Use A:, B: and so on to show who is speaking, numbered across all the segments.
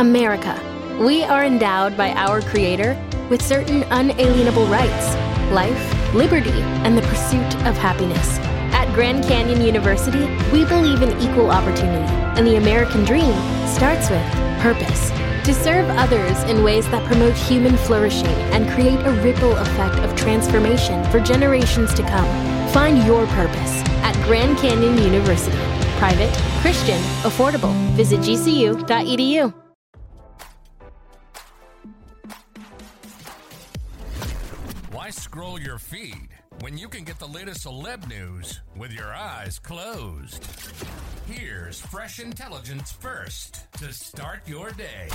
A: America. We are endowed by our Creator with certain unalienable rights life, liberty, and the pursuit of happiness. At Grand Canyon University, we believe in equal opportunity, and the American dream starts with purpose. To serve others in ways that promote human flourishing and create a ripple effect of transformation for generations to come. Find your purpose at Grand Canyon University. Private, Christian, affordable. Visit gcu.edu.
B: Why scroll your feed when you can get the latest celeb news with your eyes closed? Here's fresh intelligence first to start your day.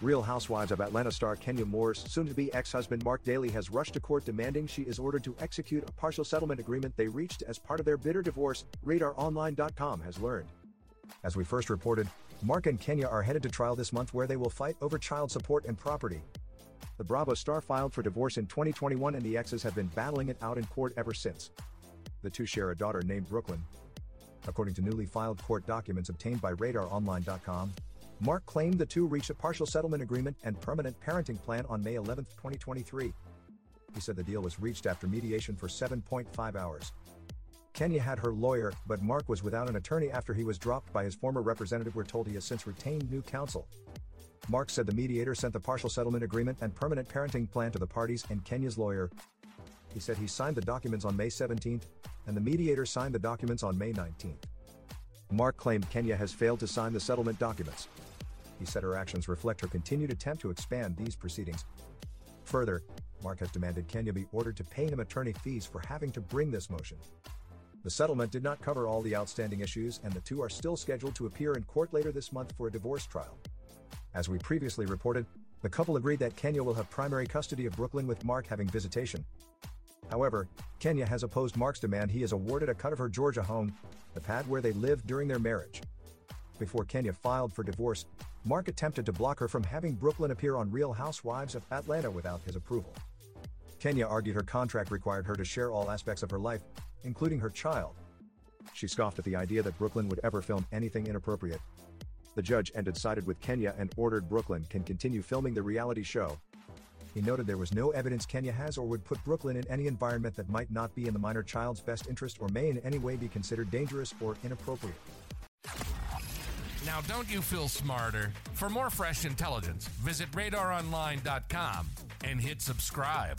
C: Real Housewives of Atlanta star Kenya Moore's soon to be ex husband Marc Daly has rushed to court demanding she is ordered to execute a partial settlement agreement they reached as part of their bitter divorce, RadarOnline.com has learned. As we first reported, Marc and Kenya are headed to trial this month where they will fight over child support and property. The Bravo star filed for divorce in 2021 and the exes have been battling it out in court ever since. The two share a daughter named Brooklyn. According to newly filed court documents obtained by RadarOnline.com, Marc claimed the two reached a partial settlement agreement and permanent parenting plan on May 11, 2023. He said the deal was reached after mediation for 7.5 hours. Kenya had her lawyer, but Marc was without an attorney after he was dropped by his former representative. We're told he has since retained new counsel. Marc said the mediator sent the partial settlement agreement and permanent parenting plan to the parties and Kenya's lawyer. He said he signed the documents on May 17th, and the mediator signed the documents on May 19th. Marc claimed Kenya has failed to sign the settlement documents. He said her actions reflect her continued attempt to expand these proceedings. Further, Marc has demanded Kenya be ordered to pay him attorney fees for having to bring this motion. The settlement did not cover all the outstanding issues, and the two are still scheduled to appear in court later this month for a divorce trial. As we previously reported, the couple agreed that Kenya will have primary custody of Brooklyn with Marc having visitation. However, Kenya has opposed Marc's demand he is awarded a cut of her Georgia home, the pad where they lived during their marriage. Before Kenya filed for divorce, Marc attempted to block her from having Brooklyn appear on Real Housewives of Atlanta without his approval. Kenya argued her contract required her to share all aspects of her life, including her child. She scoffed at the idea that Brooklyn would ever film anything inappropriate. The judge ended sided with Kenya and ordered Brooklyn can continue filming the reality show. He noted there was no evidence Kenya has or would put Brooklyn in any environment that might not be in the minor child's best interest or may in any way be considered dangerous or inappropriate.
B: Now, don't you feel smarter? For more fresh intelligence, visit radaronline.com and hit subscribe.